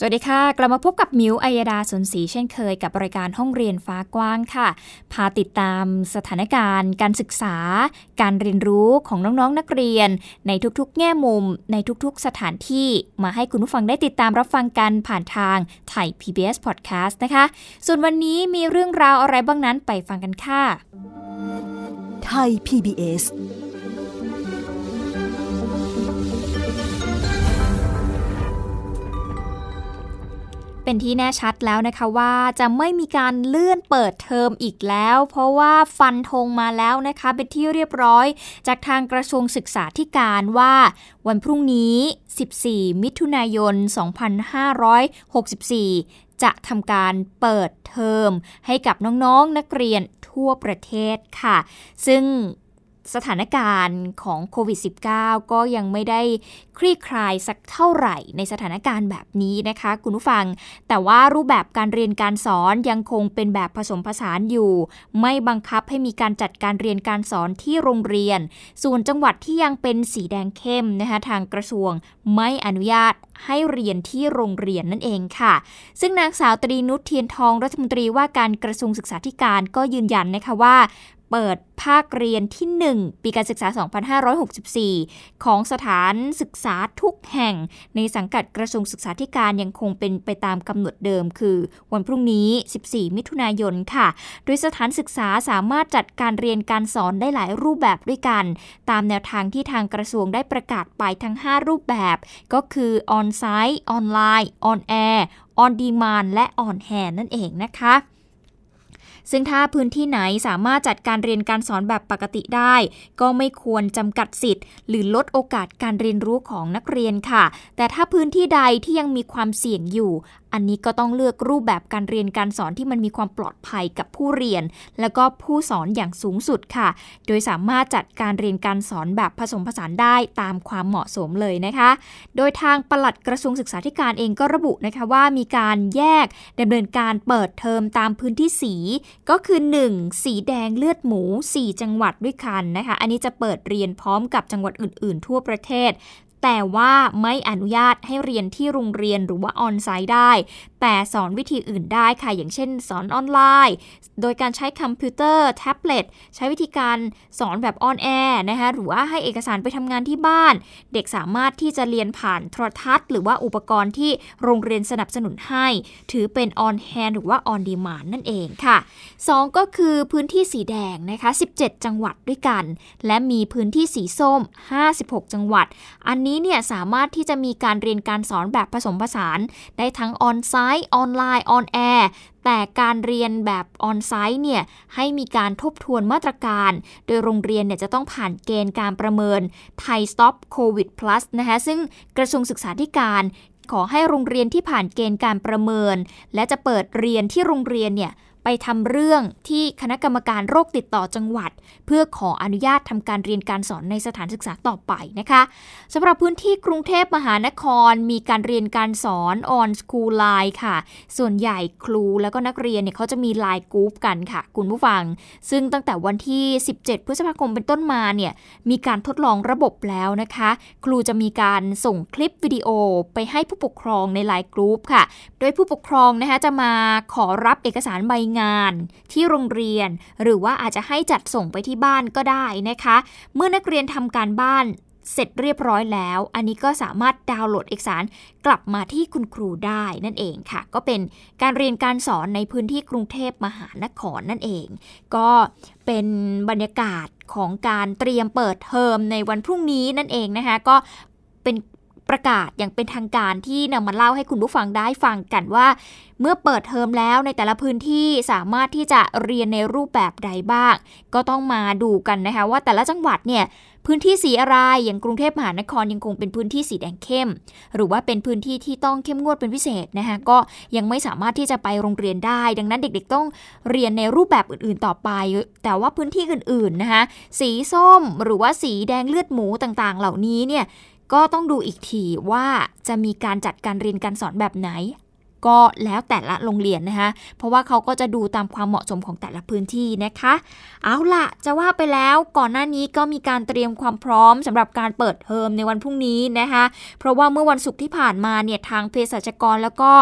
สวัสดีค่ะ กลับมาพบกับมิวอัยดาสนศรีเช่นเคยกับรายการห้องเรียนฟ้ากว้างค่ะ พาติดตามสถานการณ์ การศึกษา การเรียนรู้ของน้องๆนนักเรียน ในทุกๆ แง่มุม ในทุกๆ สถานที่มาให้คุณผู้ฟังได้ติดตามรับฟังกันผ่านทางไทย PBS Podcast นะคะ ส่วนวันนี้มีเรื่องราวอะไรบ้างนั้นไปฟังกันค่ะไทย PBS เป็นที่แน่ชัดแล้วนะคะว่าจะไม่มีการเลื่อนเปิดเทอมอีกแล้ว เพราะว่าฟันธงมาแล้วนะคะเป็นที่เรียบร้อย จากทางกระทรวงศึกษาธิการว่า วันพรุ่งนี้ 14 มิถุนายน 2564 จะทำการเปิดเทอมให้กับน้องๆนนักเรียนทั่วประเทศค่ะ ซึ่ง สถานการณ์ของโควิด -19 ก็ยังไม่ได้คลี่คลายสักเท่าไหร่ในสถานการณ์แบบนี้นะคะ คุณผู้ฟัง แต่ว่ารูปแบบการเรียนการสอนยังคงเป็นแบบผสมผสานอยู่ ไม่บังคับให้มีการจัดการเรียนการสอนที่โรงเรียน ส่วนจังหวัดที่ยังเป็นสีแดงเข้มนะคะทางกระทรวงไม่อนุญาตให้เรียนที่โรงเรียนนั่นเองค่ะ ซึ่งนางสาวตรีนุชเทียนทองรัฐมนตรีว่าการกระทรวงศึกษาธิการก็ยืนยันนะคะว่า เปิดภาคเรียนที่ 1 ปีการศึกษา 2564 ของสถานศึกษาทุกแห่ง ในสังกัดกระทรวงศึกษาธิการยังคงเป็นไปตามกำหนดเดิม คือวันพรุ่งนี้ 14 มิถุนายนค่ะ โดยสถานศึกษาสามารถจัดการเรียนการสอนได้หลายรูปแบบด้วยกัน ตามแนวทางที่ทางกระทรวงได้ประกาศไปทั้ง 5 รูปแบบ ก็คือ on-site ออนไลน์ on-air on-demand และ on-hand นั่นเองนะคะ ซึ่งถ้าพื้นที่ไหนสามารถจัดการเรียนการสอนแบบปกติได้ ก็ไม่ควรจำกัดสิทธิ์ หรือลดโอกาสการเรียนรู้ของนักเรียนค่ะ แต่ถ้าพื้นที่ใดที่ยังมีความเสี่ยงอยู่อันนี้ก็ต้องเลือกรูปแบบการเรียนการสอนที่มันมีความปลอดภัยกับผู้เรียน และก็ผู้สอนอย่างสูงสุดค่ะ โดยสามารถจัดการเรียนการสอนแบบผสมผสานได้ตามความเหมาะสมเลยนะคะ โดยทางปลัดกระทรวงศึกษาธิการเองก็ระบุนะคะว่ามีการแยกดำเนินการเปิดเทอมตามพื้นที่สี ก็คือ 1. สีแดงเลือดหมู 4 จังหวัดด้วยกันนะคะ อันนี้จะเปิดเรียนพร้อมกับจังหวัดอื่น ๆ ทั่วประเทศ แต่ว่าไม่อนุญาตให้เรียนที่โรงเรียนหรือว่า on-site ได้ แต่สอนวิธีอื่นได้ค่ะ อย่างเช่น สอนออนไลน์ โดยการใช้คอมพิวเตอร์ แท็บเล็ต ใช้วิธีการสอนแบบ on-air นะคะหรือว่าให้เอกสารไปทำงานที่บ้าน เด็กสามารถที่จะเรียนผ่านโทรทัศน์ หรือว่าอุปกรณ์ที่โรงเรียนสนับสนุนให้ ถือเป็น on-hand หรือว่า on-demand นั่นเองค่ะ 2 ก็คือพื้นที่สีแดงนะคะ17 จังหวัดด้วยกัน และมีพื้นที่สีส้ม 56 จังหวัด อันนี้เนี่ยสามารถที่จะมีการเรียนการสอนแบบผสมผสาน ได้ทั้ง on-site ออนไลน์ on-air แต่การเรียนแบบ on-site เนี่ยให้มีการทบทวนมาตรการ โดยโรงเรียนเนี่ยจะต้องผ่านเกณฑ์การประเมินThai Stop COVID Plus นะคะซึ่งกระทรวงศึกษาธิการขอให้โรงเรียนที่ผ่านเกณฑ์การประเมิน และจะเปิดเรียนที่โรงเรียนเนี่ย ไปทำเรื่องที่คณะกรรมการโรคติดต่อจังหวัด เพื่อขออนุญาตทำการเรียนการสอนในสถานศึกษาต่อไปนะคะสำหรับพื้นที่กรุงเทพมหานครมีการเรียนการสอน on school line ค่ะ ส่วนใหญ่ครูแล้วก็นักเรียนเนี่ยเขาจะมี LINE group กันค่ะ คุณผู้ฟัง ซึ่งตั้งแต่วันที่ 17 พฤษภาคมเป็นต้นมาเนี่ยมีการทดลองระบบแล้วนะคะ ครูจะมีการส่งคลิปวิดีโอไปให้ผู้ปกครองในไลน์กรุ๊ปค่ะ โดยผู้ปกครองนะคะจะมาขอรับเอกสารใบงานที่โรงเรียน หรือว่าอาจจะให้จัดส่งไปที่บ้านก็ได้นะคะ เมื่อนักเรียนทำการบ้านเสร็จเรียบร้อยแล้ว อันนี้ก็สามารถดาวน์โหลดเอกสารกลับมาที่คุณครูได้นั่นเองค่ะ ก็เป็นการเรียนการสอนในพื้นที่กรุงเทพมหานครนั่นเอง ก็เป็นบรรยากาศของการเตรียมเปิดเทอมในวันพรุ่งนี้นั่นเองนะคะ ก็เป็น ประกาศอย่างเป็นทางการที่นำมาเล่าให้คุณผู้ฟังได้ฟังกันว่า เมื่อเปิดเทอมแล้วในแต่ละพื้นที่สามารถที่จะเรียนในรูปแบบใดบ้าง ก็ต้องมาดูกันนะคะว่าแต่ละจังหวัดเนี่ยพื้นที่สีอะไรอย่างกรุงเทพมหานครยังคงเป็นพื้นที่สีแดงเข้ม หรือว่าเป็นพื้นที่ที่ต้องเข้มงวดเป็นพิเศษนะคะก็ยังไม่สามารถที่จะไปโรงเรียนได้ ดังนั้นเด็กๆต้องเรียนในรูปแบบอื่นๆต่อไป แต่ว่าพื้นที่อื่นๆนะคะสีส้มหรือว่าสีแดงเลือดหมูต่างๆ เหล่านี้เนี่ย ก็ต้องดูอีกทีว่าจะมีการจัดการเรียนการสอนแบบไหน ก็แล้วแต่ละโรงเรียนนะคะเพราะว่าเขาก็จะดูตามความเหมาะสมของแต่ละพื้นที่นะคะ เอาล่ะจะว่าไปแล้วก่อนหน้านี้ก็มีการเตรียมความพร้อมสำหรับการเปิดเทอมในวันพรุ่งนี้นะคะเพราะว่าเมื่อวันศุกร์ที่ผ่านมาเนี่ยทางเภสัชกรแล้วก็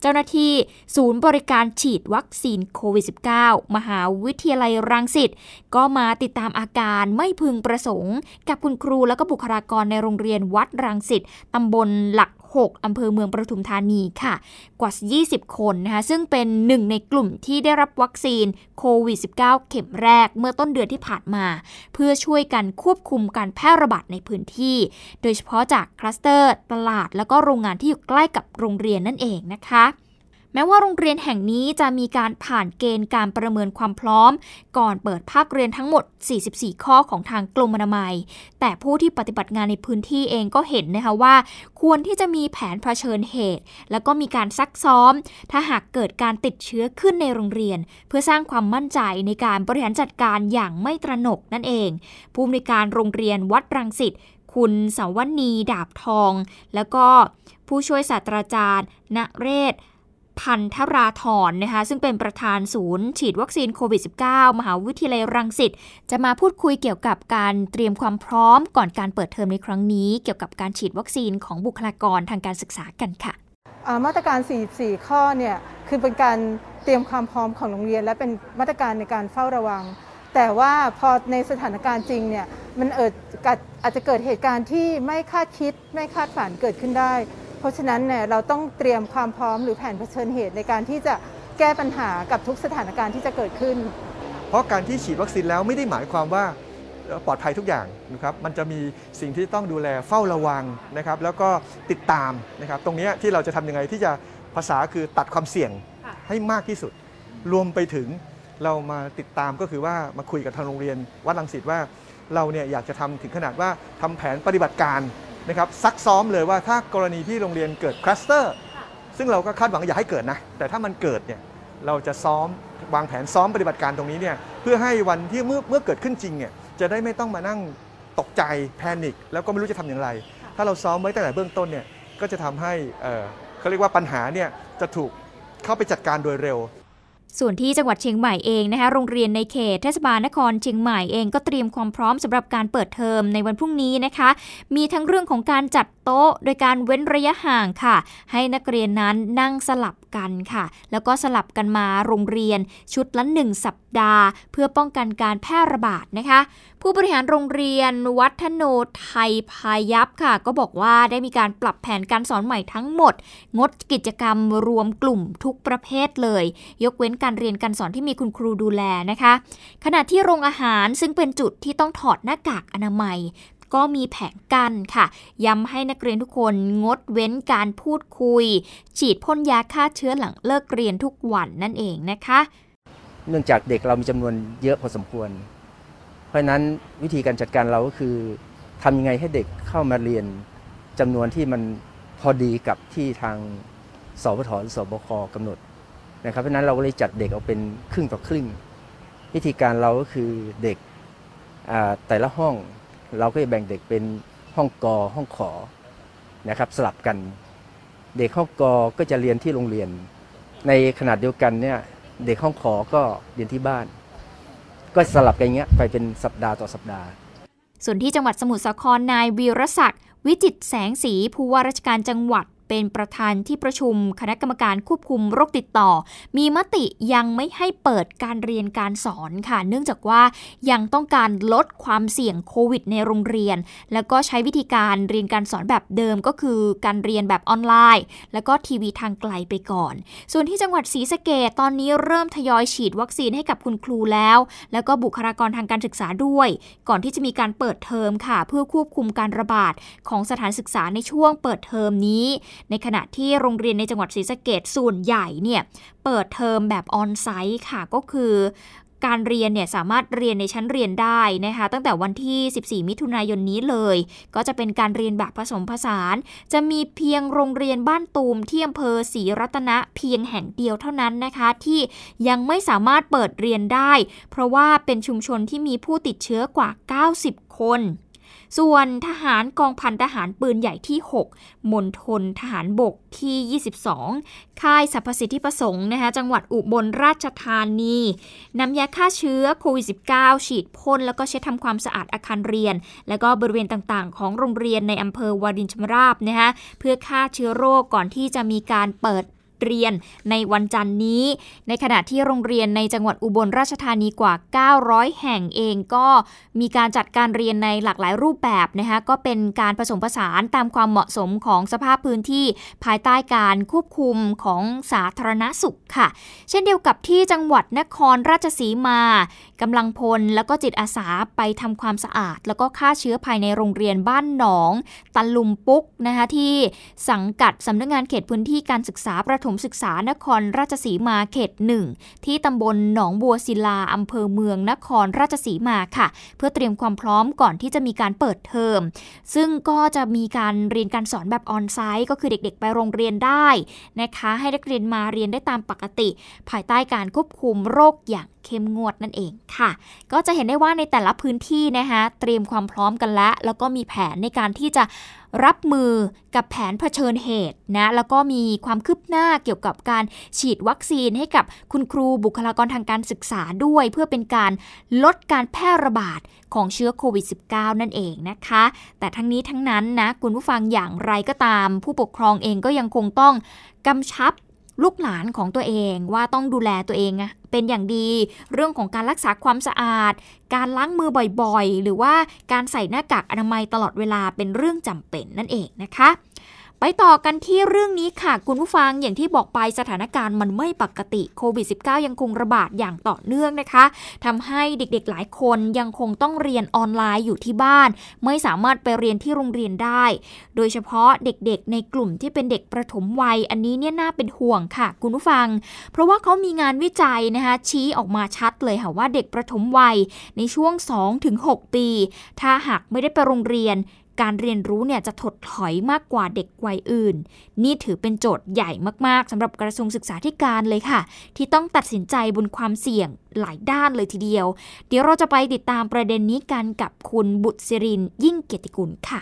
เจ้าหน้าที่ศูนย์บริการฉีดวัคซีนโควิด -19 มหาวิทยาลัยรังสิตก็มาติดตามอาการไม่พึงประสงค์ กับคุณครูแล้วก็บุคลากรในโรงเรียนวัดรังสิตตำบลหลัก 6 อำเภอเมืองปทุมธานีค่ะ กว่า 20 คนนะคะ ซึ่งเป็นหนึ่งในกลุ่มที่ได้รับวัคซีนโควิด -19 เข็มแรกเมื่อต้นเดือนที่ผ่านมา เพื่อช่วยกันควบคุมการแพร่ระบาดในพื้นที่ โดยเฉพาะจากคลัสเตอร์ ตลาด แล้วก็โรงงานที่อยู่ใกล้กับโรงเรียนนั่นเองนะคะ แม้ว่าโรงเรียนแห่งนี้จะมีการผ่านเกณฑ์การประเมินความพร้อม ก่อนเปิดภาคเรียนทั้งหมด 44 ข้อของทางกรมอนามัย แต่ผู้ที่ปฏิบัติงานในพื้นที่เองก็เห็นนะคะว่า ควรที่จะมีแผนเผชิญเหตุ แล้วก็มีการซักซ้อม ถ้าหากเกิดการติดเชื้อขึ้นในโรงเรียน เพื่อสร้างความมั่นใจในการบริหารจัดการอย่างไม่ตระหนกนั่นเอง ผู้อำนวยการโรงเรียนวัดรังสิตคุณสาวนีดาบทอง แล้วก็ผู้ช่วยศาสตราจารย์ณเรศ พันธราธรนะคะซึ่งเป็นประธานศูนย์ ฉีดวัคซีนโควิด -19 มหาวิทยาลัยรังสิตจะมาพูดคุยเกี่ยวกับการเตรียมความพร้อมก่อนการเปิดเทอมในครั้งนี้ เกี่ยวกับการฉีดวัคซีนของบุคลากรทางการศึกษากันค่ะมาตรการ 44 ข้อเนี่ยคือเป็นการเตรียมความพร้อมของโรงเรียน และเป็นมาตรการในการเฝ้าระวัง แต่ว่าพอในสถานการณ์จริงเนี่ยมันเออาจจะเกิดเหตุการณ์ที่ไม่คาดคิดไม่คาดฝันเกิดขึ้นได้ ราะฉะนั้นเนี่ยเราต้องเตรียมความพร้อมหรือแผนเผชิญเหตุในการที่จะแก้ปัญหากับทุกสถานการณ์ที่จะเกิดขึ้น เพราะการที่ฉีดวัคซีนแล้วไม่ได้หมายความว่าปลอดภัยทุกอย่างนะครับมันจะมีสิ่งที่ต้องดูแลเฝ้าระวังนะครับ แล้วก็ติดตามนะครับ ตรงนี้ที่เราจะทำยังไงที่จะภาษาคือตัดความเสี่ยงให้มากที่สุด รวมไปถึงเรามาติดตามก็คือว่ามาคุยกับทางโรงเรียนวัดลังสิตว่าเราเนี่ยอยากจะทำถึงขนาดว่าทำแผนปฏิบัติการ นะครับซักซ้อมเลยว่าถ้ากรณีที่โรงเรียนเกิดคลัสเตอร์ซึ่งเราก็คาดหวังอย่าให้เกิดนะ แต่ถ้ามันเกิดเนี่ยเราจะซ้อมวางแผนซ้อมปฏิบัติการตรงนี้เนี่ยเพื่อให้วันที่เมื่อเมื่อเกิดขึ้นจริงเนี่ยจะได้ไม่ต้องมานั่งตกใจแพนิคแล้วก็ไม่รู้จะทำอย่างไร ถ้าเราซ้อมไว้ตั้งแต่เบื้องต้นเนี่ยก็จะทำให้เขาเรียกว่าปัญหาเนี่ยจะถูกเข้าไปจัดการโดยเร็ว ส่วนที่จังหวัดเชียงใหม่เองนะคะโรงเรียนในเขตเทศบาลนครเชียงใหม่เองก็เตรียมความพร้อมสำหรับการเปิดเทอมในวันพรุ่งนี้นะคะ มีทั้งเรื่องของการจัดโต๊ะ โดยการเว้นระยะห่างค่ะ ให้นักเรียนนั้นนั่งสลับกันค่ะ แล้วก็สลับกันมาโรงเรียนชุดละหนึ่งสัปดาห์ เพื่อป้องกันการแพร่ระบาดนะคะ ผู้บริหารโรงเรียนวัฒโนไทยพายัพค่ะ ก็บอกว่าได้มีการปรับแผนการสอนใหม่ทั้งหมด งดกิจกรรมรวมกลุ่มทุกประเภทเลย ยกเว้นการเรียนการสอนที่มีคุณครูดูแลนะคะ ขณะที่โรงอาหารซึ่งเป็นจุดที่ต้องถอดหน้ากากอนามัยก็มีแผงกั้นค่ะ ย้ำให้นักเรียนทุกคนงดเว้นการพูดคุย ฉีดพ่นยาฆ่าเชื้อหลังเลิกเรียนทุกวันนั่นเองนะคะ เนื่องจากเด็กเรามีจำนวนเยอะพอสมควร ราะนั้นวิธีการจัดการเราก็คือทำยังไงให้เด็กเข้ามาเรียนจำนวนที่มันพอดีกับที่ทางสพทสบคกำหนดนะครับเพราะนั้นเราก็เลยจัดเด็กเอาเป็นครึ่งต่อครึ่ง วิธีการเราก็คือเด็กแต่ละห้องเราก็จะแบ่งเด็กเป็นห้องกอห้องขอนะครับสลับกัน เด็กห้องกอก็จะเรียนที่โรงเรียน ในขนาดเดียวกันเนี่ยเด็กห้องขอก็เรียนที่บ้าน ก็สลับกันเงี้ยไปเป็นสัปดาห์ต่อสัปดาห์ ส่วนที่จังหวัดสมุทรสาครนายวีรศักดิ์วิจิตแสงสีผู้ว่าราชการจังหวัด เป็นประธานที่ประชุมคณะกรรมการควบคุมโรคติดต่อ มีมติยังไม่ให้เปิดการเรียนการสอนค่ะ เนื่องจากว่ายังต้องการลดความเสี่ยงโควิดในโรงเรียน แล้วก็ใช้วิธีการเรียนการสอนแบบเดิมก็คือการเรียนแบบออนไลน์ แล้วก็ทีวีทางไกลไปก่อน ส่วนที่จังหวัดศรีสะเกดตอนนี้เริ่มทยอยฉีดวัคซีนให้กับคุณครูแล้ว แล้วก็บุคลากรทางการศึกษาด้วย ก่อนที่จะมีการเปิดเทอมค่ะ เพื่อควบคุมการระบาดของสถานศึกษาในช่วงเปิดเทอมนี้ในขณะที่โรงเรียนในจังหวัดศรีสะเกดส่วนใหญ่เนี่ยเปิดเทอมแบบออนไซต์ค่ะก็คือการเรียนเนี่ยสามารถเรียนในชั้นเรียนได้นะคะตั้งแต่วันที่ 14 มิถุนายนนี้เลย ก็จะเป็นการเรียนแบบผสมผสาน จะมีเพียงโรงเรียนบ้านตูมที่อำเภอศรีรัตนะเพียงแห่งเดียวเท่านั้นนะคะ ที่ยังไม่สามารถเปิดเรียนได้ เพราะว่าเป็นชุมชนที่มีผู้ติดเชื้อกว่า 90 คน ส่วนทหารกองพันทหารปืนใหญ่ที่ 6มณฑลทหารบกที่ 22 ค่ายสรรพสิทธิประสงค์นะคะจังหวัดอุบลราชธานีนำยาฆ่าเชื้อโควิด -19 ฉีดพ่นแล้วก็เช็ดทำความสะอาดอาคารเรียน และก็บริเวณต่างๆ ของโรงเรียนในอำเภอวารินชมราบนะคะเพื่อฆ่าเชื้อโรคก่อนที่จะมีการเปิด เรียนในวันจันนี้ ในขณะที่โรงเรียนในจังหวัดอุบลราชธานีกว่า 900 แห่งเองก็มีการจัดการเรียนในหลากหลายรูปแบบนะคะก็เป็นการผสมผสานตามความเหมาะสมของสภาพพื้นที่ภายใต้การควบคุมของสาธารณสุขค่ะ เช่นเดียวกับที่จังหวัดนครราชสีมากำลังพลแล้วก็จิตอาสาไปทำความสะอาด แล้วก็ฆ่าเชื้อภายในโรงเรียนบ้านหนองตันลุมปุกนะคะที่สังกัดสำนักงงานเขตพื้นที่การศึกษาประถมศึกษานครราชสีมาเขตหนึ่งที่ตำบลหนองบัวศิลาอำเภอเมืองนครราชสีมาค่ะ เพื่อเตรียมความพร้อมก่อนที่จะมีการเปิดเทอม ซึ่งก็จะมีการเรียนการสอนแบบออนไซต์ก็คือเด็กๆ ไปโรงเรียนได้นะคะ ให้นักเรียนมาเรียนได้ตามปกติ ภายใต้การควบคุมโรคอย่าง เข้มงวดนั่นเองค่ะ ก็จะเห็นได้ว่าในแต่ละพื้นที่นะคะเตรียมความพร้อมกันแล้ว แล้วก็มีแผนในการที่จะรับมือกับแผนเผชิญเหตุนะแล้วก็มีความคืบหน้าเกี่ยวกับการฉีดวัคซีนให้กับคุณครูบุคลากรทางการศึกษาด้วย เพื่อเป็นการลดการแพร่ระบาดของเชื้อโควิด -19 นั่นเองนะคะ แต่ทั้งนี้ทั้งนั้นนะคุณผู้ฟังอย่างไรก็ตาม ผู้ปกครองเองก็ยังคงต้องกำชับ ลูกหลานของตัวเองว่าต้องดูแลตัวเองเป็นอย่างดี เรื่องของการรักษาความสะอาด การล้างมือบ่อยๆ หรือว่าการใส่หน้ากากอนามัยตลอดเวลาเป็นเรื่องจำเป็นนั่นเองนะคะ ไปต่อกันที่เรื่องนี้ค่ะ คุณผู้ฟังอย่างที่บอกไปสถานการณ์มันไม่ปกติโควิด -19 ยังคงระบาดอย่างต่อเนื่องนะคะทำให้เด็กๆหลายคนยังคงต้องเรียนออนไลน์อยู่ที่บ้าน ไม่สามารถไปเรียนที่โรงเรียนได้ โดยเฉพาะเด็กๆ ในกลุ่มที่เป็นเด็กประถมวัย อันนี้เนี่ยน่าเป็นห่วงค่ะ คุณผู้ฟัง เพราะว่าเขามีงานวิจัยนะคะชี้ออกมาชัดเลยค่ะว่าเด็กประถมวัยในช่วง 2-6 ปี ถ้าหากไม่ได้ไปโรงเรียน การเรียนรู้เนี่ยจะถดถอยมากกว่าเด็กวัยอื่น นี่ถือเป็นโจทย์ใหญ่มากๆสำหรับกระทรวงศึกษาธิการเลยค่ะ ที่ต้องตัดสินใจบนความเสี่ยงหลายด้านเลยทีเดียว เดี๋ยวเราจะไปติดตามประเด็นนี้กันกับคุณบุตรศิรินยิ่งเกียรติกุลค่ะ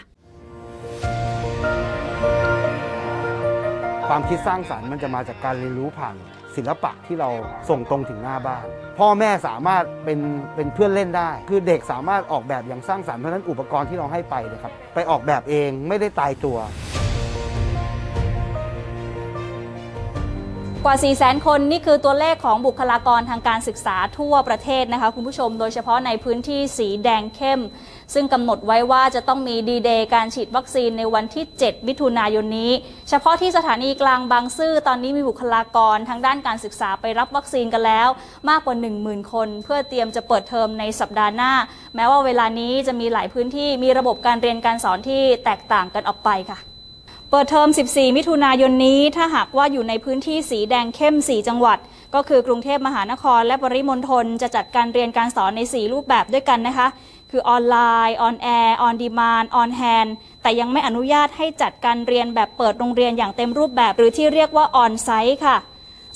ความคิดสร้างสารรค์มันจะมาจากการเรียนรู้ผ่าน ศิลปะที่เราส่งตรงถึงหน้าบ้าน พ่อแม่สามารถเป็นเป็นเพื่อนเล่นได้ คือเด็กสามารถออกแบบอย่างสร้างสรรค์เพราะนั้นอุปกรณ์ที่เราให้ไปนะครับไปออกแบบเองไม่ได้ตายตัว กว่า 4 0 0 0 0 0คนนี่คือตัวเลขของบุคลากรทางการศึกษาทั่วประเทศนะคะคุณผู้ชม โดยเฉพาะในพื้นที่สีแดงเข้ม ซึ่งกำหนดไว้ว่าจะต้องมีดีเดย์การฉีดวัคซีนในวันที่ 7 มิถุนายนนี้ เฉพาะที่สถานีกลางบางซื่อตอนนี้มีบุคลากรทางด้านการศึกษาไปรับวัคซีนกันแล้ว มากกว่า 10,000 คน เพื่อเตรียมจะเปิดเทอมในสัปดาห์หน้า แม้ว่าเวลานี้จะมีหลายพื้นที่มีระบบการเรียนการสอนที่แตกต่างกันออกไปค่ะเปิดเทอม 14 มิถุนายนนี้ ถ้าหากว่าอยู่ในพื้นที่สีแดงเข้ม 4 จังหวัด ก็คือกรุงเทพมหานครและปริมณฑลจะจัดการเรียนการสอนใน 4 รูปแบบด้วยกันนะคะ คือออนไลน์ on-air on-demand on-hand แต่ยังไม่อนุญาตให้จัดการเรียนแบบเปิดโรงเรียนอย่างเต็มรูปแบบ หรือที่เรียกว่า on-site ค่ะ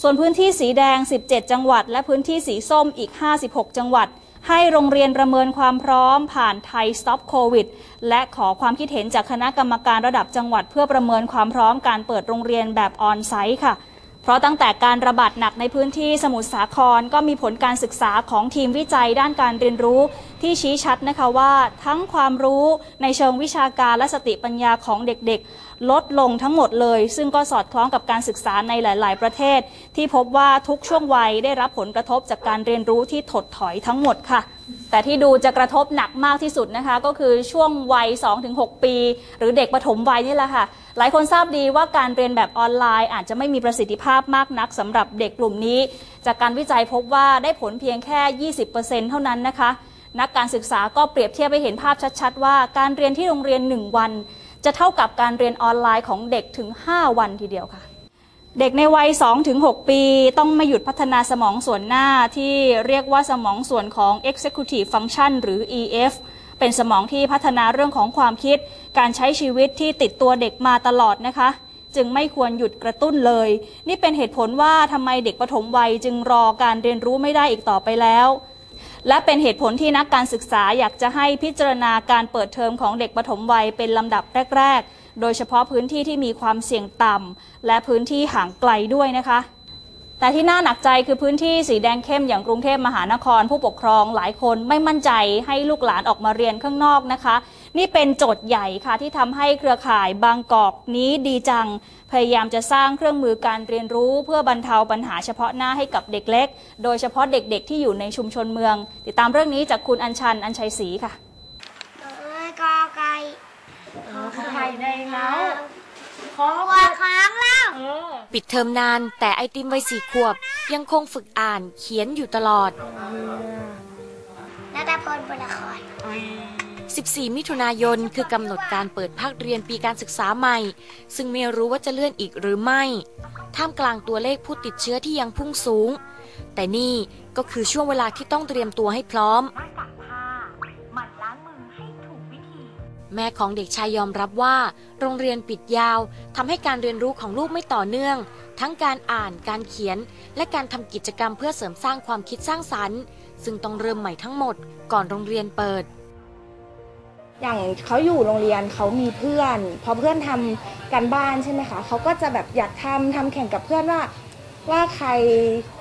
ส่วนพื้นที่สีแดง 17 จังหวัด และพื้นที่สีส้มอีก 56 จังหวัด ให้โรงเรียนประเมินความพร้อมผ่านไทย Stop COVID และขอความคิดเห็นจากคณะกรรมการระดับจังหวัด เพื่อประเมินความพร้อมการเปิดโรงเรียนแบบออนไซต์ค่ะ เพราะตั้งแต่การระบาดหนักในพื้นที่สมุทรสาครก็มีผลการศึกษาของทีมวิจัยด้านการเรียนรู้ ที่ชี้ชัดนะคะว่า ทั้งความรู้ในเชิงวิชาการและสติปัญญาของเด็กๆ ลดลงทั้งหมดเลย ซึ่งก็สอดคล้องกับการศึกษาในหลาย ๆ ประเทศ ที่พบว่าทุกช่วงวัยได้รับผลกระทบจากการเรียนรู้ที่ถดถอยทั้งหมดค่ะแต่ที่ดูจะกระทบหนักมากที่สุดนะคะ ก็คือช่วงวัย 2-6 ปี หรือเด็กปฐมวัยนี่แหละค่ะ หลายคนทราบดีว่าการเรียนแบบออนไลน์ อาจจะไม่มีประสิทธิภาพมากนักสำหรับเด็กกลุ่มนี้ จากการวิจัยพบว่าได้ผลเพียงแค่ 20%เท่านั้นนะคะ นักการศึกษาก็เปรียบเทียบไปเห็นภาพชัดๆ ว่าการเรียนที่โรงเรียน 1 วัน จะเท่ากับการเรียนออนไลน์ของเด็กถึง 5 วันทีเดียวค่ะเด็กในวัย 2-6 ปี ต้องไม่หยุดพัฒนาสมองส่วนหน้าที่เรียกว่าสมองส่วนของ executive function หรือ EF เป็นสมองที่พัฒนาเรื่องของความคิด การใช้ชีวิตที่ติดตัวเด็กมาตลอดนะคะ จึงไม่ควรหยุดกระตุ้นเลย นี่เป็นเหตุผลว่าทำไมเด็กปฐมวัยจึงรอการเรียนรู้ไม่ได้อีกต่อไปแล้วและเป็นเหตุผลที่นักการศึกษาอยากจะให้พิจารณาการเปิดเทอมของเด็กปฐมวัยเป็นลำดับแรก ๆ โดยเฉพาะพื้นที่ที่มีความเสี่ยงต่ำและพื้นที่ห่างไกลด้วยนะคะ แต่ที่น่าหนักใจคือพื้นที่สีแดงเข้มอย่างกรุงเทพมหานคร ผู้ปกครองหลายคนไม่มั่นใจให้ลูกหลานออกมาเรียนข้างนอกนะคะ นี่เป็นโจทย์ใหญ่ค่ะที่ทำให้เครือข่ายบางกอกนี้ดีจัง พยายามจะสร้างเครื่องมือการเรียนรู้ เพื่อบรรเทาปัญหาเฉพาะหน้าให้กับเด็กเล็ก โดยเฉพาะเด็กๆ ที่อยู่ในชุมชนเมือง ติดตามเรื่องนี้จากคุณอัญชันอัญชัยศรีค่ะเอ้ยกอไก่ไข่ในเล้าขอวดค้างแล้ว ปิดเทอมนาน แต่ไอติมวัยสี่ขวบ ยังคงฝึกอ่านเขียนอยู่ตลอดนาตาพลบุญละคร14 มิถุนายนคือกำหนดการเปิดภาคเรียนปีการศึกษาใหม่ ซึ่งไม่รู้ว่าจะเลื่อนอีกหรือไม่ ท่ามกลางตัวเลขผู้ติดเชื้อที่ยังพุ่งสูง แต่นี่ก็คือช่วงเวลาที่ต้องเตรียมตัวให้พร้อม แม่ของเด็กชายยอมรับว่า โรงเรียนปิดยาวทำให้การเรียนรู้ของลูกไม่ต่อเนื่อง ทั้งการอ่านการเขียน และการทำกิจกรรมเพื่อเสริมสร้างความคิดสร้างสรรค์ ซึ่งต้องเริ่มใหม่ทั้งหมดก่อนโรงเรียนเปิด อย่างเขาอยู่โรงเรียนเขามีเพื่อน พอเพื่อนทำกันบ้านใช่ไหมคะเขาก็จะแบบอยากทำทำแข่งกับเพื่อนว่า ว่าใคร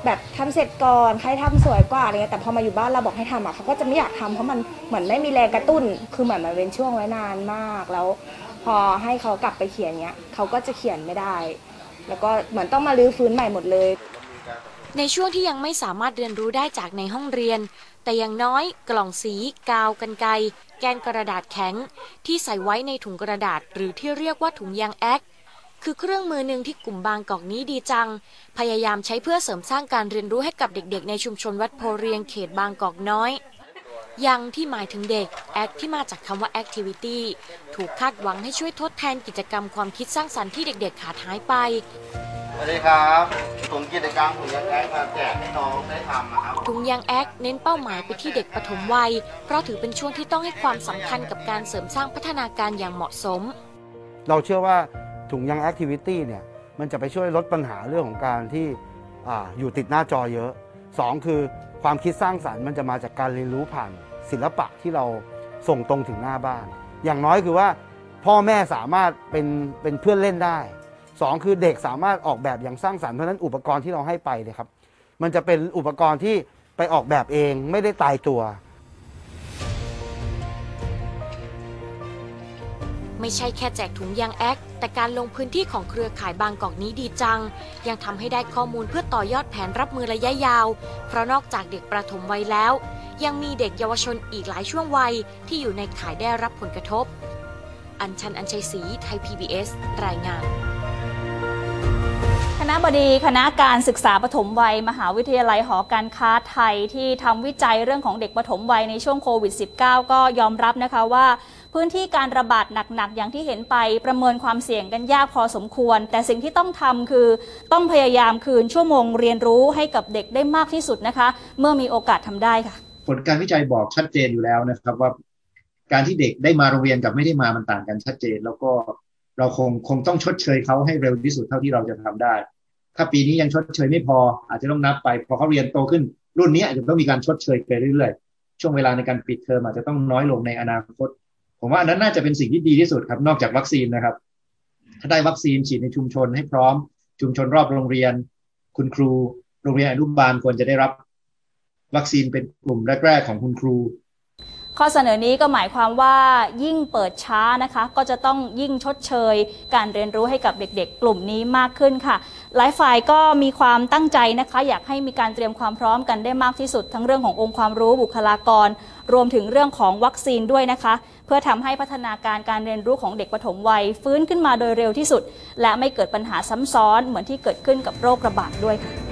แบบทำเสร็จก่อนใครทำสวยกว่าอะไรเงี้ยแต่พอมาอยู่บ้านเราบอกให้ทำอะเขาก็จะไม่อยากทำเพราะมันเหมือนไม่มีแรงกระตุ้น คือเหมือนมันเป็นช่วงไว้นานมากแล้ว พอให้เขากลับไปเขียนเนี้ยเขาก็จะเขียนไม่ได้ แล้วก็เหมือนต้องมาลื้อฟื้นใหม่หมดเลย ในช่วงที่ยังไม่สามารถเรียนรู้ได้จากในห้องเรียน แต่อย่างน้อยกล่องสี กาวกันไกรแกนกระดาษแข็ง ที่ใส่ไว้ในถุงกระดาษหรือที่เรียกว่าถุงยางแอค คือเครื่องมือหนึ่งที่กลุ่มบางกอกนี้ดีจัง พยายามใช้เพื่อเสริมสร้างการเรียนรู้ให้กับเด็กๆ ในชุมชนวัดโพเรียงเขตบางกอกน้อย ยังที่หมายถึงเด็ก act ที่มาจากคำว่า activity ถูกคาดหวังให้ช่วยทดแทนกิจกรรมความคิดสร้างสรรค์ที่เด็กๆขาดหายไป สวัสดีครับผมกิจกรรมผมยังแอคมาแจกให้น้องได้ทำนะครับถุงยางแอคเน้นเป้าหมายไปที่เด็กปฐมวัย เพราะถือเป็นช่วงที่ต้องให้ความสำคัญกับการเสริมสร้างพัฒนาการอย่างเหมาะสม เราเชื่อว่า ถุงยังแอคทิวิตี้เนี่ยมันจะไปช่วยลดปัญหาเรื่องของการที่ออยู่ติดหน้าจอเยอะ 2 คือความคิดสร้างสรรค์มันจะมาจากการเรียนรู้ผ่านศิลปะที่เราส่งตรงถึงหน้าบ้าน อย่างน้อยคือว่าพ่อแม่สามารถเป็นเป็นเพื่อนเล่นได้ 2 คือเด็กสามารถออกแบบอย่างสร้างสรรค์เพราะฉะนั้นอุปกรณ์ที่เราให้ไปเนี่ยครับมันจะเป็นอุปกรณ์ที่ไปออกแบบเองไม่ได้ตายตัว ไม่ใช่แค่แจกถุงยางแอคแต่การลงพื้นที่ของเครือข่ายบางกอกนี้ดีจัง ยังทำให้ได้ข้อมูลเพื่อต่อยอดแผนรับมือระยะยาว เพราะนอกจากเด็กประถมวัยแล้ว ยังมีเด็กเยาวชนอีกหลายช่วงวัยที่อยู่ในข่ายได้รับผลกระทบ อัญชันอัญชัยศรีไทย PBS รายงานคณะบดีคณะการศึกษาปฐมวัย มหาวิทยาลัยหอการค้าไทยที่ทำวิจัยเรื่องของเด็กปฐมวัยในช่วงโควิด -19 ก็ยอมรับนะคะว่า พื้นที่การระบาดหนักๆ อย่างที่เห็นไปประเมินความเสี่ยงกันยากพอสมควร แต่สิ่งที่ต้องทำคือต้องพยายามคืนชั่วโมงเรียนรู้ให้กับเด็กได้มากที่สุดนะคะ เมื่อมีโอกาสทำได้ค่ะ ผลการวิจัยบอกชัดเจนอยู่แล้วนะครับว่า การที่เด็กได้มาโรงเรียนกับไม่ได้มามันต่างกันชัดเจน แล้วก็เราคงคงต้องชดเชยเขาให้เร็วที่สุดเท่าที่เราจะทำได้ ถ้าปีนี้ยังชดเชยไม่พอ อาจจะต้องนับไปพอเขาเรียนโตขึ้น รุ่นนี้อาจจะต้องมีการชดเชยไปเรื่อยๆช่วงเวลาในการปิดเทอมอาจจะต้องน้อยลงในอนาคต ผมว่าอันนั้นน่าจะเป็นสิ่งที่ดีที่สุดครับ นอกจากวัคซีนนะครับ ถ้าได้วัคซีนฉีดในชุมชนให้พร้อม ชุมชนรอบโรงเรียน คุณครู โรงเรียนอนุบาลควรจะได้รับ วัคซีนเป็นกลุ่มแรกๆของคุณครู ข้อเสนอนี้ก็หมายความว่ายิ่งเปิดช้านะคะ ก็จะต้องยิ่งชดเชย การเรียนรู้ให้กับเด็กๆ กลุ่มนี้มากขึ้นค่ะหลายฝ่ายก็มีความตั้งใจนะคะ อยากให้มีการเตรียมความพร้อมกันได้มากที่สุด ทั้งเรื่องขององค์ความรู้บุคลากร รวมถึงเรื่องของวัคซีนด้วยนะคะ เพื่อทำให้พัฒนาการการเรียนรู้ของเด็กปฐมวัย ฟื้นขึ้นมาโดยเร็วที่สุด และไม่เกิดปัญหาซ้ำซ้อนเหมือนที่เกิดขึ้นกับโรคระบาดด้วยค่ะ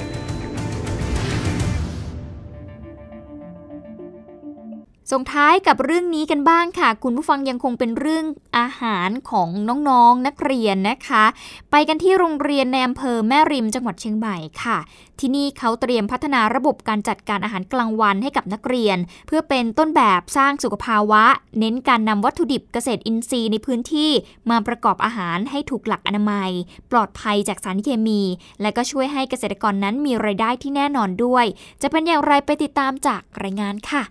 ส่งท้ายกับเรื่องนี้กันบ้างค่ะ คุณผู้ฟังยังคงเป็นเรื่องอาหารของน้องๆนนักเรียนนะคะ ไปกันที่โรงเรียนในอำเภอแม่ริมจังหวัดเชียงใหม่ค่ะ ที่นี่เขาเตรียมพัฒนาระบบการจัดการอาหารกลางวันให้กับนักเรียน เพื่อเป็นต้นแบบสร้างสุขภาวะ เน้นการนำวัตถุดิบเกษตรอินทรีย์ในพื้นที่ มาประกอบอาหารให้ถูกหลักอนามัย ปลอดภัยจากสารเคมี และก็ช่วยให้เกษตรกรนั้นมีรายได้ที่แน่นอนด้วย จะเป็นอย่างไรไปติดตามจากรายงานค่ะ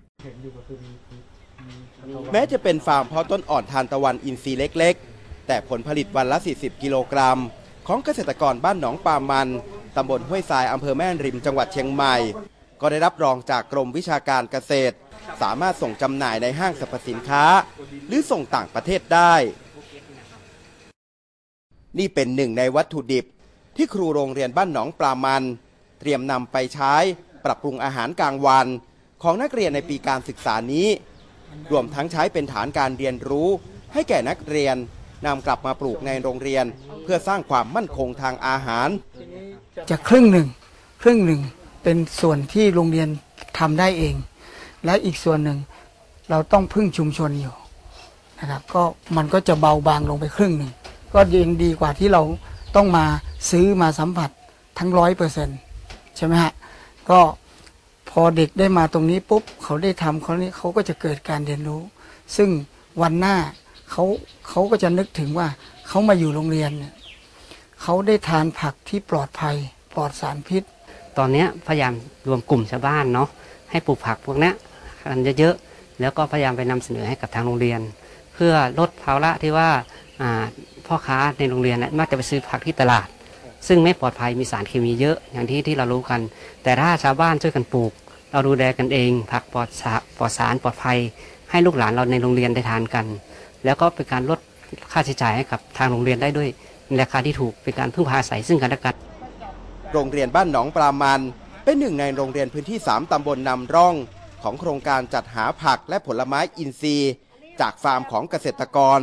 แม้จะเป็นฟาร์มเพาะต้นอ่อนทานตะวันอินทรีย์เล็ก ๆ แต่ผลผลิตวันละ 40 กิโลกรัม ของเกษตรกรบ้านหนองปามันตำบลห้วยทรายอำเภอแม่ริมจังหวัดเชียงใหม่ ก็ได้รับรองจากกรมวิชาการเกษตร สามารถส่งจำหน่ายในห้างสรรพสินค้า หรือส่งต่างประเทศได้ นี่เป็นหนึ่งในวัตถุดิบ ที่ครูโรงเรียนบ้านหนองปลามัน เตรียมนำไปใช้ ปรับปรุงอาหารกลางวัน ของนักเรียนในปีการศึกษานี้ รวมทั้งใช้เป็นฐานการเรียนรู้ ให้แก่นักเรียนนำกลับมาปลูกในโรงเรียน เพื่อสร้างความมั่นคงทางอาหาร จะครึ่งหนึ่งครึ่งหนึ่งเป็นส่วนที่โรงเรียนทำได้เอง และอีกส่วนหนึ่งเราต้องพึ่งชุมชนอยู่นะครับก็มันก็จะเบาบางลงไปครึ่งหนึ่งก็ยังดีกว่าที่เราต้องมาซื้อมาสัมผัสทั้งร้อยเปอร์เซ็นต์ใช่ไหมฮะก็ พอเด็กได้มาตรงนี้ปุ๊บเขาได้ทำเขานี้เขาก็จะเกิดการเรียนรู้ ซึ่งวันหน้าเขาเขาก็จะนึกถึงว่าเขามาอยู่โรงเรียนเนี่ยเขาได้ทานผักที่ปลอดภัย ปลอดสารพิษ ตอนนี้พยายามรวมกลุ่มชาวบ้านเนาะให้ปลูกผักพวกนี้กันเยอะๆแล้วก็พยายามไปนำเสนอให้กับทางโรงเรียน เพื่อลดภาระที่ว่าพ่อค้าในโรงเรียนมักจะไปซื้อผักที่ตลาด ซึ่งไม่ปลอดภัยมีสารเคมีเยอะอย่างที่ที่เรารู้กัน แต่ถ้าชาวบ้านช่วยกันปลูก เราดูแลกันเอง ผักปลอดสารปลอดสารปลอดภัย ให้ลูกหลานเราในโรงเรียนได้ทานกัน แล้วก็เป็นการลดค่าใช้จ่ายให้กับทางโรงเรียนได้ด้วยราคาที่ถูกเป็นการพึ่งพาอาศัยซึ่งกันและกันโรงเรียนบ้านหนองปรามัน เป็นหนึ่งในโรงเรียนพื้นที่ 3 ตำบลนำร่อง ของโครงการจัดหาผักและผลไม้อินทรีย์ จากฟาร์มของเกษตรกร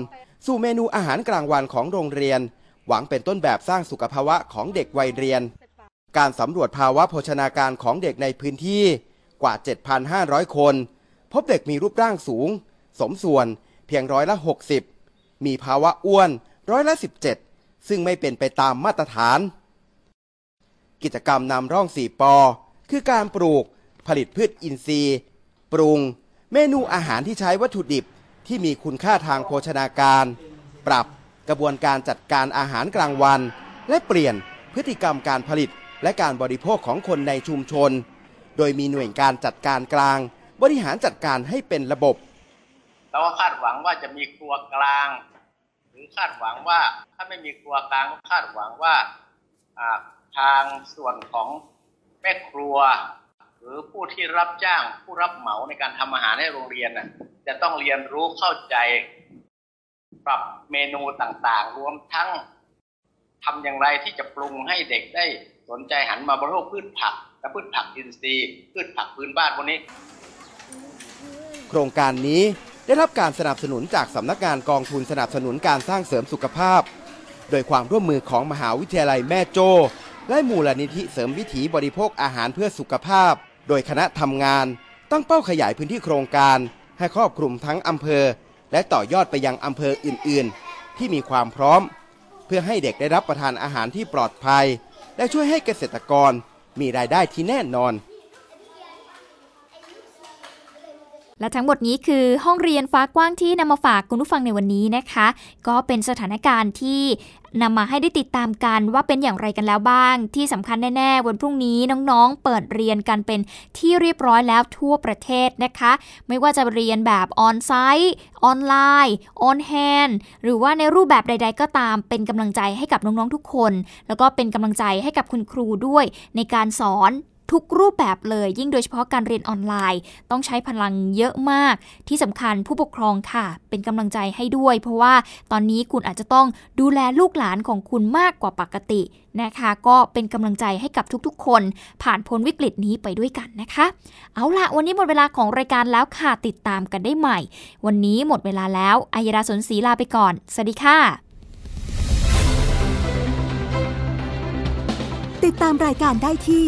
สู่เมนูอาหารกลางวันของโรงเรียน หวังเป็นต้นแบบสร้างสุขภาวะของเด็กวัยเรียน การสำรวจภาวะโภชนาการของเด็กในพื้นที่ กว่า 7,500 คน พบเด็กมีรูปร่างสูง สมส่วนเพียงร้อยละ 60 มีภาวะอ้วนร้อยละ 17 ซึ่งไม่เป็นไปตามมาตรฐาน กิจกรรมนำร่องสี่ปอ คือการปลูก ผลิตพืชอินทรีย์ ปรุง เมนูอาหารที่ใช้วัตถุดิบที่มีคุณค่าทางโภชนาการ ปรับกระบวนการจัดการอาหารกลางวัน และเปลี่ยนพฤติกรรมการผลิตและการบริโภคของคนในชุมชน โดยมีหน่วยการจัดการกลาง บริหารจัดการให้เป็นระบบ เราก็คาดหวังว่าจะมีครัวกลาง หรือคาดหวังว่าถ้าไม่มีครัวกลางก็คาดหวังว่าทางส่วนของแม่ครัว หรือผู้ที่รับจ้างผู้รับเหมาในการทำอาหารให้โรงเรียนน่ะจะต้องเรียนรู้เข้าใจ ปรับเมนูต่างๆ รวมทั้งทำอย่างไรที่จะปรุงให้เด็กได้สนใจหันมาบริโภคพืชผัก และพืชผักอินทรีย์พืชผักพื้นบ้านพวกนี้ โครงการนี้ได้รับการสนับสนุนจากสำนักงานกองทุนสนับสนุนการสร้างเสริมสุขภาพ โดยความร่วมมือของมหาวิทยาลัยแม่โจ้และมูลนิธิเสริมวิถีบริโภคอาหารเพื่อสุขภาพ โดยคณะทำงานตั้งเป้าขยายพื้นที่โครงการ ให้ครอบคลุมทั้งอำเภอ และต่อยอดไปยังอำเภออื่น ๆ ที่มีความพร้อม เพื่อให้เด็กได้รับประทานอาหารที่ปลอดภัย และช่วยให้เกษตรกร มีรายได้ที่แน่นอน และทั้งหมดนี้คือห้องเรียนฟ้ากว้างที่นำมาฝากคุณผู้ฟังในวันนี้นะคะ ก็เป็นสถานการณ์ที่นำมาให้ได้ติดตามกันว่าเป็นอย่างไรกันแล้วบ้าง ที่สำคัญแน่ๆ วันพรุ่งนี้น้องๆ เปิดเรียนกันเป็นที่เรียบร้อยแล้วทั่วประเทศนะคะ ไม่ว่าจะเรียนแบบ on-site ออนไลน์ on-hand หรือว่าในรูปแบบใด ๆ ก็ตามเป็นกำลังใจให้กับน้องๆทุกคน แล้วก็เป็นกำลังใจให้กับคุณครูด้วยในการสอน ทุกรูปแบบเลย ยิ่งโดยเฉพาะการเรียนออนไลน์ ต้องใช้พลังเยอะมาก ที่สำคัญผู้ปกครองค่ะ เป็นกำลังใจให้ด้วย เพราะว่าตอนนี้คุณอาจจะต้องดูแลลูกหลานของคุณมากกว่าปกตินะคะ ก็เป็นกำลังใจให้กับทุกๆ คน ผ่านพ้นวิกฤตนี้ไปด้วยกันนะคะ เอาละวันนี้หมดเวลาของรายการแล้วค่ะติดตามกันได้ใหม่ วันนี้หมดเวลาแล้วอายดาสนศรีลาไปก่อนสวัสดีค่ะ ติดตามรายการได้ที่